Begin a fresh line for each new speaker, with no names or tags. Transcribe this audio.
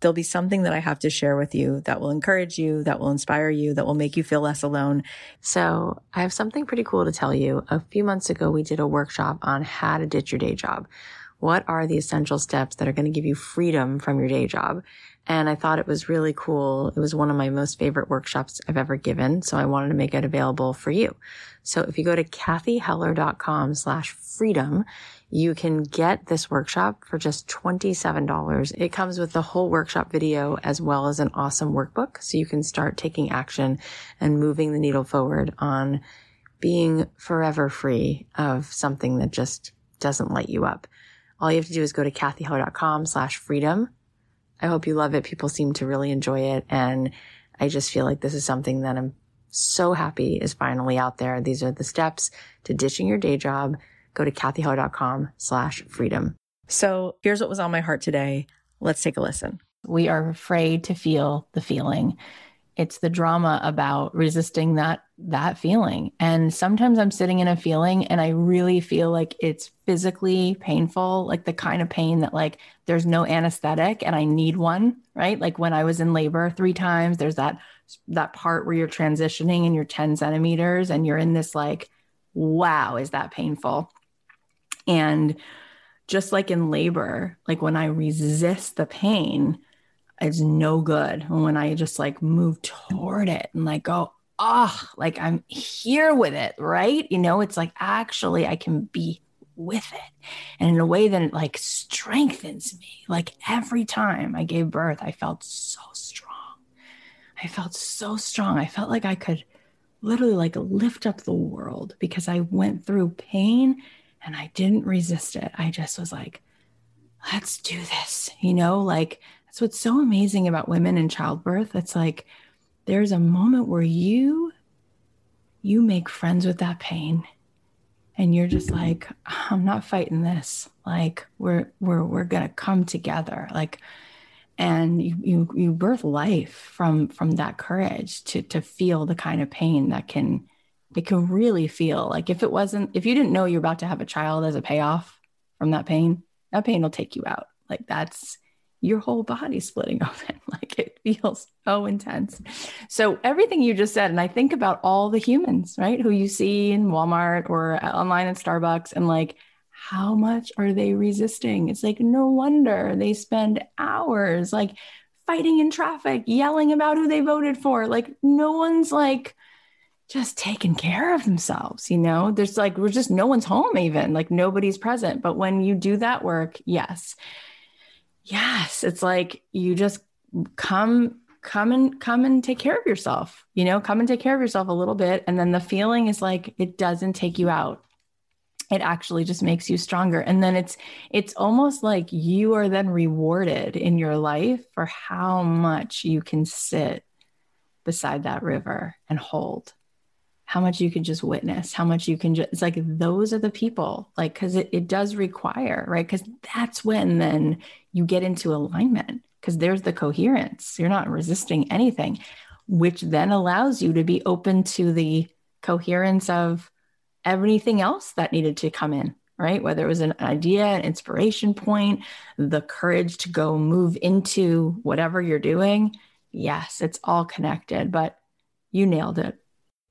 there'll be something that I have to share with you that will encourage you, that will inspire you, that will make you feel less alone. So I have something pretty cool to tell you. A few months ago, we did a workshop on how to ditch your day job. What are the essential steps that are going to give you freedom from your day job? And I thought it was really cool. It was one of my most favorite workshops I've ever given. So I wanted to make it available for you. So if you go to cathyheller.com slash freedom, you can get this workshop for just $27. It comes with the whole workshop video as well as an awesome workbook. So you can start taking action and moving the needle forward on being forever free of something that just doesn't light you up. All you have to do is go to cathyheller.com slash freedom. I hope you love it. People seem to really enjoy it. And I just feel like this is something that I'm so happy is finally out there. These are the steps to ditching your day job. Go to cathyheller.com slash freedom. So here's what was on my heart today. Let's take a listen.
We are afraid to feel the feeling. It's the drama about resisting that that feeling. And sometimes I'm sitting in a feeling and I really feel like it's physically painful, like the kind of pain that like there's no anesthetic and I need one, right? Like when I was in labor 3 times, there's that that part where you're transitioning and you're 10 centimeters and you're in this like, wow, is that painful? And just like in labor, like when I resist the pain, it's no good. When I just like move toward it and like go, oh, like I'm here with it, right? You know, it's like actually I can be with it. And in a way that it like strengthens me. Like every time I gave birth, I felt so strong. I felt so strong. I felt like I could literally like lift up the world because I went through pain and I didn't resist it. I just was like, let's do this. You know, like that's what's so amazing about women in childbirth. It's like there's a moment where you you make friends with that pain and you're just like I'm not fighting this. Like we're we're we're going to come together. Like and you, you you birth life from from that courage to to feel the kind of pain that can it can really feel like if it wasn't if you didn't know you're about to have a child as a payoff from that pain that pain will take you out like that's your whole body splitting open like it feels so intense so everything you just said and i think about all the humans right who you see in walmart or online at starbucks and like how much are they resisting? It's like, no wonder they spend hours like fighting in traffic, yelling about who they voted for. Like, no one's like just taking care of themselves, you know? There's like, we're just, no one's home even, like, nobody's present. But when you do that work, yes, yes, it's like you just come come and come and take care of yourself you know come and take care of yourself a little bit. And then the feeling is like it doesn't take you out. It actually just makes you stronger. And then it's it's almost like you are then rewarded in your life for how much you can sit beside that river and hold how much you can just witness how much you can just it's like those are the people like because it, it does require right because that's when then you get into alignment because there's the coherence you're not resisting anything which then allows you to be open to the coherence of everything else that needed to come in, right? Whether it was an idea, an inspiration point, the courage to go move into whatever you're doing. Yes, it's all connected, but you nailed it.